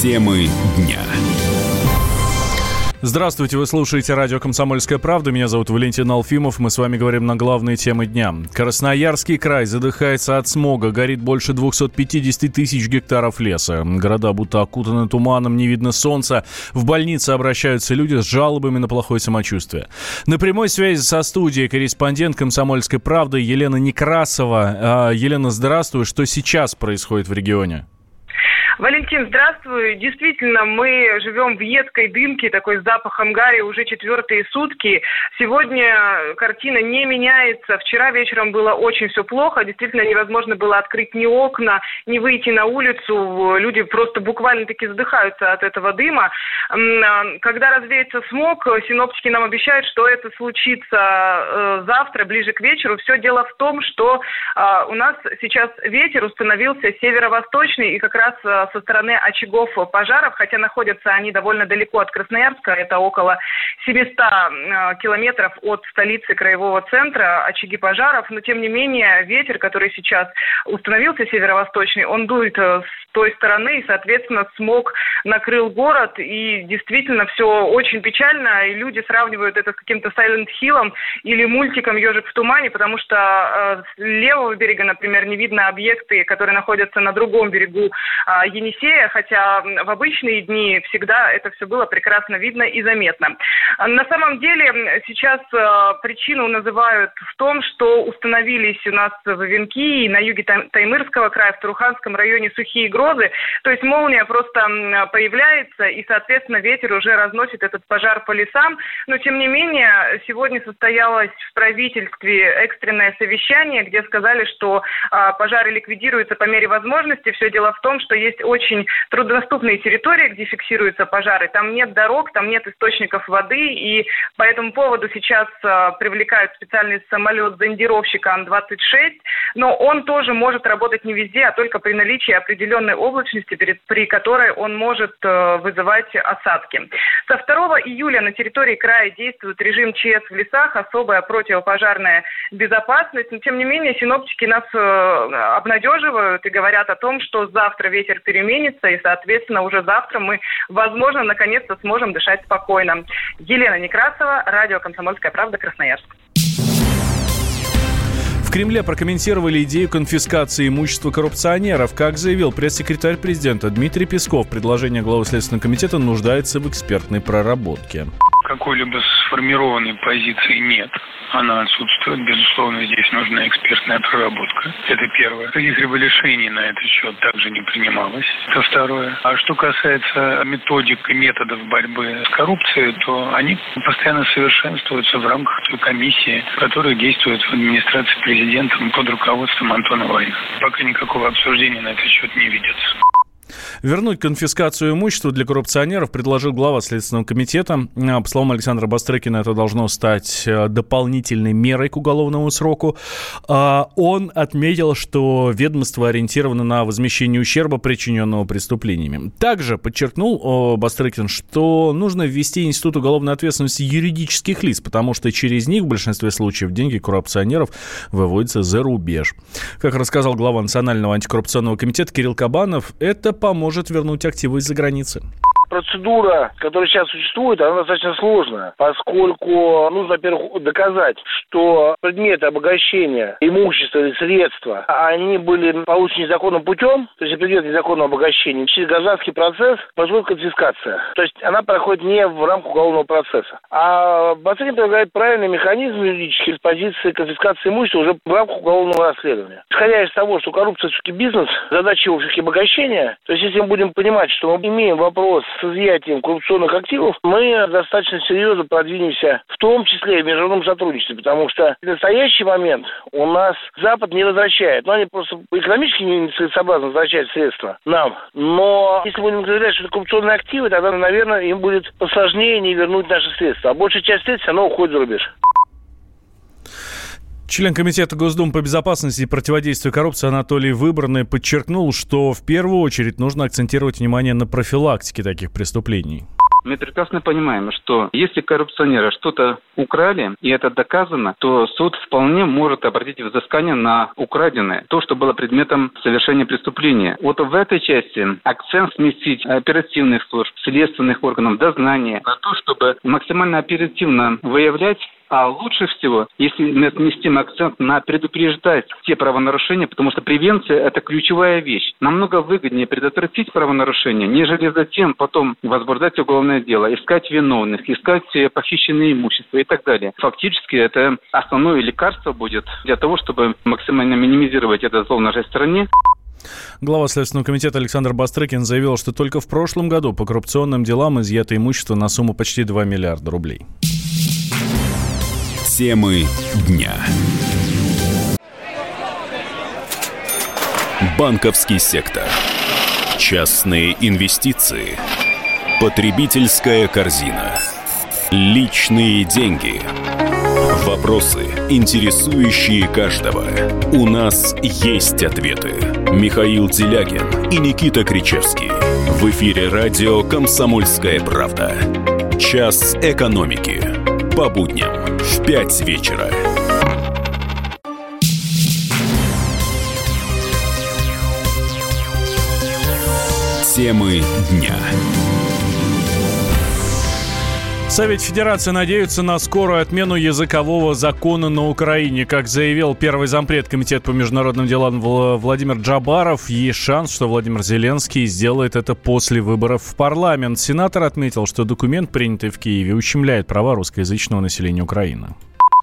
Темы дня. Здравствуйте, вы слушаете радио «Комсомольская правда». Меня зовут Валентин Алфимов. Мы с вами говорим на главные темы дня. Красноярский край задыхается от смога. Горит больше 250 тысяч гектаров леса. Города будто окутаны туманом, не видно солнца. В больнице обращаются люди с жалобами на плохое самочувствие. На прямой связи со студией корреспондент «Комсомольской правды» Елена Некрасова. А, Елена, здравствуй. Что сейчас происходит в регионе? Валентин, здравствуй. Действительно, мы живем в едкой дымке, такой с запахом гари уже четвертые сутки. Сегодня картина не меняется. Вчера вечером было очень все плохо. Действительно, невозможно было открыть ни окна, ни выйти на улицу. Люди просто буквально-таки задыхаются от этого дыма. А, когда развеется смог, синоптики нам обещают, что это случится э, завтра, ближе к вечеру. Все дело в том, что а, у нас сейчас ветер установился северо-восточный, и как раз э, со стороны очагов пожаров, хотя находятся они довольно далеко от Красноярска, это около 700 э, километров от столицы краевого центра, очаги пожаров, но тем не менее ветер, который сейчас установился северо-восточный, он дует э, с той стороны, и, соответственно, смог накрыл город, и действительно все очень печально, и люди сравнивают это с каким-то Silent Hill или мультиком «Ежик в тумане», потому что э, с левого берега, например, не видно объекты, которые находятся на другом берегу э, Енисея, хотя в обычные дни всегда это все было прекрасно видно и заметно. На самом деле сейчас э, причину называют в том, что установились у нас в Венки и на юге Таймырского края, в Туруханском районе сухие грозы. То есть молния просто появляется, и, соответственно, ветер уже разносит этот пожар по лесам. Но, тем не менее, сегодня состоялось в правительстве экстренное совещание, где сказали, что а, пожары ликвидируются по мере возможности. Все дело в том, что есть очень труднодоступные территории, где фиксируются пожары. Там нет дорог, там нет источников воды, и по этому поводу сейчас э, привлекают специальный самолет зондировщика Ан-26, но он тоже может работать не везде, а только при наличии определенной облачности, при которой он может э, вызывать осадки. Со 2 июля на территории края действует режим ЧС в лесах, особая противопожарная безопасность, но тем не менее синоптики нас э, обнадеживают и говорят о том, что завтра ветер переменится, и, соответственно, уже завтра мы, возможно, наконец-то сможем дышать спокойно. Елена Некрасова, радио «Комсомольская правда», Красноярск. В Кремле прокомментировали идею конфискации имущества коррупционеров. Как заявил пресс-секретарь президента Дмитрий Песков, предложение главы Следственного комитета нуждается в экспертной проработке какой-либо сформированной позиции нет. Она отсутствует. Безусловно, здесь нужна экспертная проработка. Это первое. Каких-либо решений на этот счет также не принималось. Это второе. А что касается методик и методов борьбы с коррупцией, то они постоянно совершенствуются в рамках той комиссии, которая действует в администрации президента под руководством Антона Вайна. Пока никакого обсуждения на этот счет не ведется. Вернуть конфискацию имущества для коррупционеров предложил глава Следственного комитета. А, по словам Александра Бастрыкина, это должно стать э, дополнительной мерой к уголовному сроку. А, он отметил, что ведомство ориентировано на возмещение ущерба, причиненного преступлениями. Также подчеркнул Бастрыкин, что нужно ввести институт уголовной ответственности юридических лиц, потому что через них в большинстве случаев деньги коррупционеров выводятся за рубеж. Как рассказал глава Национального антикоррупционного комитета Кирилл Кабанов, это поможет вернуть активы из-за границы процедура, которая сейчас существует, она достаточно сложная, поскольку нужно, во-первых, доказать, что предметы обогащения, имущества или средства, они были получены незаконным путем, то есть предмет незаконного обогащения. Через гражданский процесс происходит конфискация. То есть она проходит не в рамках уголовного процесса. А Бацинин предлагает правильный механизм юридический с позиции конфискации имущества уже в рамках уголовного расследования. Исходя из того, что коррупция все-таки бизнес, задача его все-таки обогащения, то есть если мы будем понимать, что мы имеем вопрос с изъятием коррупционных активов, мы достаточно серьезно продвинемся, в том числе и в международном сотрудничестве, потому что в настоящий момент у нас Запад не возвращает. Ну, они просто экономически не целесообразно возвращать средства нам. Но если будем заявлять, что это коррупционные активы, тогда, наверное, им будет посложнее не вернуть наши средства. А большая часть средств, она уходит за рубеж. Член Комитета Госдумы по безопасности и противодействию коррупции Анатолий Выборный подчеркнул, что в первую очередь нужно акцентировать внимание на профилактике таких преступлений. Мы прекрасно понимаем, что если коррупционеры что-то украли, и это доказано, то суд вполне может обратить взыскание на украденное, то, что было предметом совершения преступления. Вот в этой части акцент сместить оперативных служб, следственных органов, дознания на то, чтобы максимально оперативно выявлять а лучше всего, если сместим акцент на предупреждать те правонарушения, потому что превенция – это ключевая вещь. Намного выгоднее предотвратить правонарушение, нежели затем потом возбуждать уголовное дело, искать виновных, искать э, похищенные имущества и так далее. Фактически это основное лекарство будет для того, чтобы максимально минимизировать это зло в нашей стране. Глава Следственного комитета Александр Бастрыкин заявил, что только в прошлом году по коррупционным делам изъято имущество на сумму почти 2 миллиарда рублей. Темы дня. Банковский сектор. Частные инвестиции. Потребительская корзина. Личные деньги. Вопросы, интересующие каждого. У нас есть ответы. Михаил Делягин и Никита Кричевский. В эфире радио «Комсомольская правда». Час экономики. По будням в 5 вечера. Темы дня. Совет Федерации надеются на скорую отмену языкового закона на Украине. Как заявил первый зампред Комитета по международным делам Владимир Джабаров, есть шанс, что Владимир Зеленский сделает это после выборов в парламент. Сенатор отметил, что документ, принятый в Киеве, ущемляет права русскоязычного населения Украины.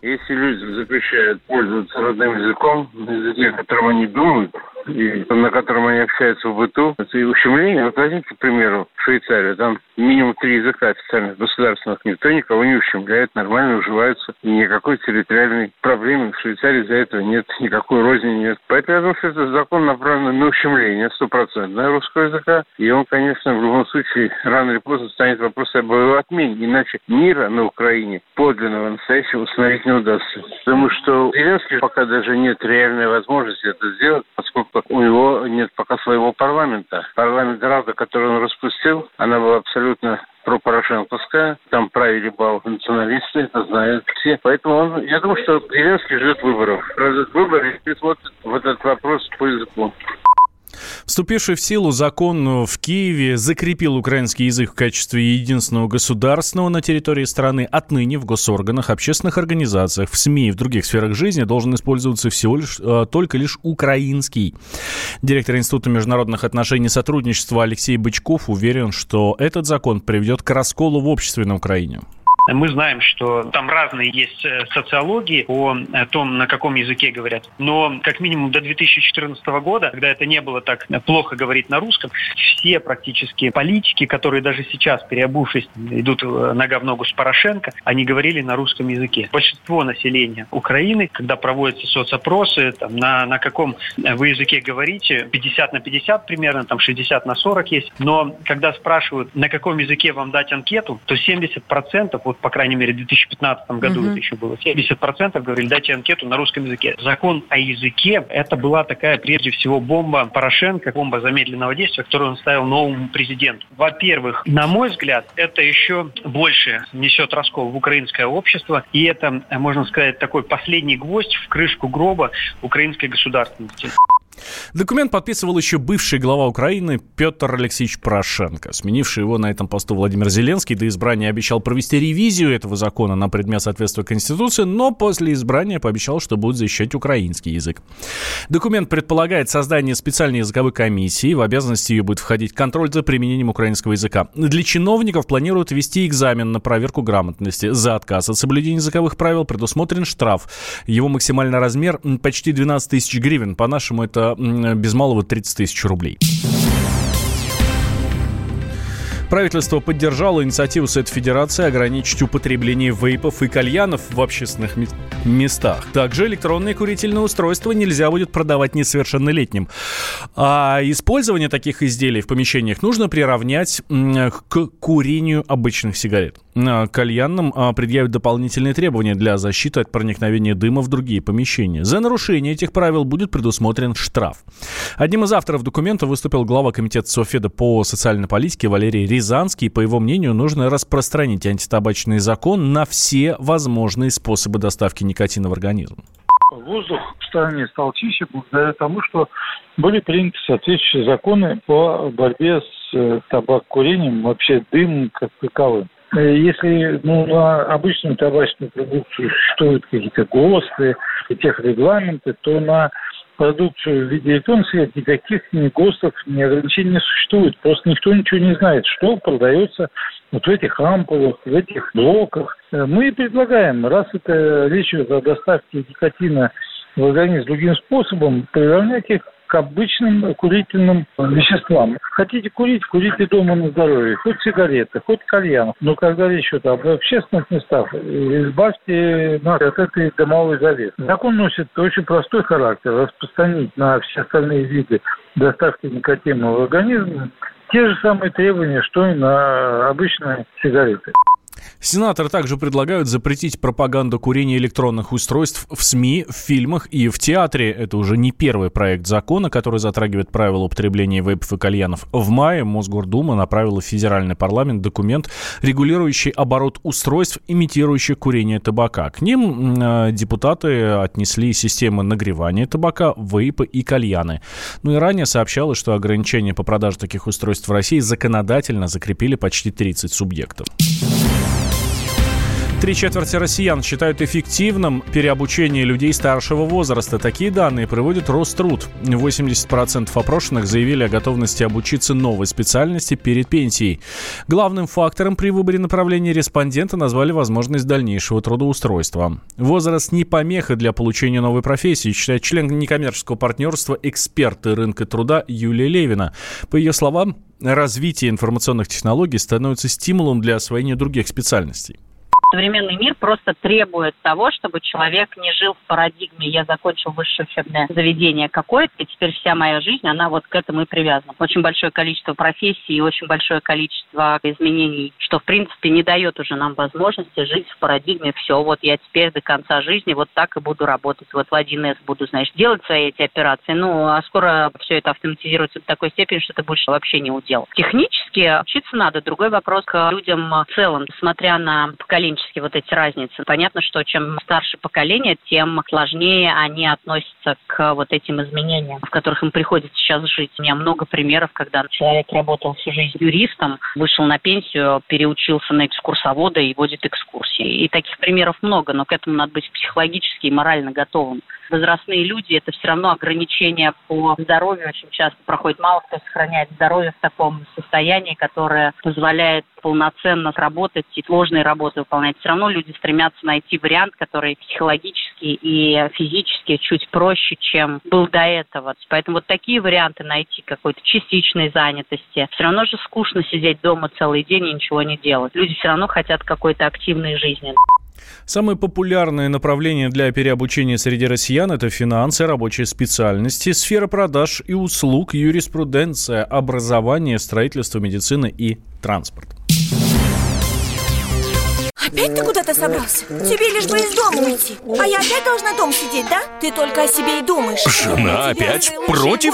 Если людям запрещают пользоваться родным языком, языке, которым они думают, и на котором они общаются в быту, это и ущемление. Вот возьмите, к примеру, Швейцарию. Там минимум три языка официальных государственных. Никто никого не ущемляет, нормально уживаются. И никакой территориальной проблемы в Швейцарии из-за этого нет, никакой розни нет. Поэтому я думаю, что этот закон направлен на ущемление стопроцентное русского языка. И он, конечно, в любом случае, рано или поздно станет вопрос об его отмене. Иначе мира на Украине подлинного, настоящего установить не удастся. Потому что Зеленский пока даже нет реальной возможности это сделать, поскольку у него нет пока своего парламента. Парламент Рада, который он распустил, она была абсолютно пропорошенковская. Там правили бал националисты, это знают все. Поэтому он, я думаю, что Зеленский ждет выборов. Ждет выборы и смотрит в этот вопрос по языку. Вступивший в силу закон в Киеве закрепил украинский язык в качестве единственного государственного на территории страны. Отныне в госорганах, общественных организациях, в СМИ и в других сферах жизни должен использоваться всего лишь, э, только лишь украинский. Директор Института международных отношений и сотрудничества Алексей Бычков уверен, что этот закон приведет к расколу в обществе на Украине. Мы знаем, что там разные есть э, социологии о э, том, на каком языке говорят. Но как минимум до 2014 года, когда это не было так плохо говорить на русском, все практически политики, которые даже сейчас, переобувшись, идут э, нога в ногу с Порошенко, они говорили на русском языке. Большинство населения Украины, когда проводятся соцопросы, там, на, на каком вы языке говорите, 50 на 50 примерно, там 60 на 40 есть. Но когда спрашивают, на каком языке вам дать анкету, то 70% вот по крайней мере, в 2015 году угу. это еще было, 70% говорили, дайте анкету на русском языке. Закон о языке, это была такая, прежде всего, бомба Порошенко, бомба замедленного действия, которую он ставил новому президенту. Во-первых, на мой взгляд, это еще больше несет раскол в украинское общество, и это, можно сказать, такой последний гвоздь в крышку гроба украинской государственности. Документ подписывал еще бывший глава Украины Петр Алексеевич Порошенко. Сменивший его на этом посту Владимир Зеленский до избрания обещал провести ревизию этого закона на предмет соответствия Конституции, но после избрания пообещал, что будет защищать украинский язык. Документ предполагает создание специальной языковой комиссии. В обязанности ее будет входить контроль за применением украинского языка. Для чиновников планируют ввести экзамен на проверку грамотности. За отказ от соблюдения языковых правил предусмотрен штраф. Его максимальный размер почти 12 тысяч гривен. По-нашему это без малого 30 тысяч рублей. Правительство поддержало инициативу Совет Федерации ограничить употребление вейпов и кальянов в общественных местах. Также электронные курительные устройства нельзя будет продавать несовершеннолетним. А использование таких изделий в помещениях нужно приравнять к курению обычных сигарет. Кальянным предъявят дополнительные требования для защиты от проникновения дыма в другие помещения. За нарушение этих правил будет предусмотрен штраф. Одним из авторов документа выступил глава комитета Софеда по социальной политике Валерий Рязанский. По его мнению, нужно распространить антитабачный закон на все возможные способы доставки никотина в организм. Воздух в стране стал чище благодаря тому, что были приняты соответствующие законы по борьбе с э, табакокурением, вообще дым как таковым. Э, если ну, на обычную табачную продукцию существуют какие-то ГОСТы, тех регламенты, то на продукцию в виде электронной сигарет никаких ни ГОСТов, ни ограничений не существует. Просто никто ничего не знает, что продается вот в этих ампулах, в этих блоках. Э, мы предлагаем, раз это речь идет о доставке никотина в организм другим способом, приравнять их к обычным курительным веществам. Хотите курить, курите дома на здоровье. Хоть сигареты, хоть кальян. Но когда речь идет об общественных местах, избавьте нас от этой дымовой завесы. Закон носит очень простой характер. Распространить на все остальные виды доставки никотина в организм те же самые требования, что и на обычные сигареты. Сенаторы также предлагают запретить пропаганду курения электронных устройств в СМИ, в фильмах и в театре. Это уже не первый проект закона, который затрагивает правила употребления вейпов и кальянов. В мае Мосгордума направила в федеральный парламент документ, регулирующий оборот устройств, имитирующих курение табака. К ним э, депутаты отнесли системы нагревания табака, вейпы и кальяны. Ну и ранее сообщалось, что ограничения по продаже таких устройств в России законодательно закрепили почти 30 субъектов. Три четверти россиян считают эффективным переобучение людей старшего возраста. Такие данные приводит Роструд. 80% опрошенных заявили о готовности обучиться новой специальности перед пенсией. Главным фактором при выборе направления респондента назвали возможность дальнейшего трудоустройства. Возраст не помеха для получения новой профессии, считает член некоммерческого партнерства эксперты рынка труда Юлия Левина. По ее словам, развитие информационных технологий становится стимулом для освоения других специальностей современный мир просто требует того, чтобы человек не жил в парадигме «я закончил высшее учебное заведение какое-то, и теперь вся моя жизнь, она вот к этому и привязана». Очень большое количество профессий и очень большое количество изменений, что, в принципе, не дает уже нам возможности жить в парадигме «все, вот я теперь до конца жизни вот так и буду работать, вот в 1С буду, знаешь, делать свои эти операции». Ну, а скоро все это автоматизируется до такой степени, что это больше вообще не удел. Технически учиться надо. Другой вопрос к людям в целом, смотря на поколение поколенческие вот эти разницы. Понятно, что чем старше поколение, тем сложнее они относятся к вот этим изменениям, в которых им приходится сейчас жить. У меня много примеров, когда человек работал всю жизнь юристом, вышел на пенсию, переучился на экскурсовода и водит экскурсии. И таких примеров много, но к этому надо быть психологически и морально готовым возрастные люди, это все равно ограничения по здоровью. Очень часто проходит мало кто сохраняет здоровье в таком состоянии, которое позволяет полноценно работать и сложные работы выполнять. Все равно люди стремятся найти вариант, который психологически и физически чуть проще, чем был до этого. Поэтому вот такие варианты найти какой-то частичной занятости. Все равно же скучно сидеть дома целый день и ничего не делать. Люди все равно хотят какой-то активной жизни. Самые популярные направления для переобучения среди россиян – это финансы, рабочие специальности, сфера продаж и услуг, юриспруденция, образование, строительство, медицина и транспорт. Опять ты куда-то собрался? Тебе лишь бы из дома уйти А я опять должна дома сидеть, да? Ты только о себе и думаешь Жена опять против?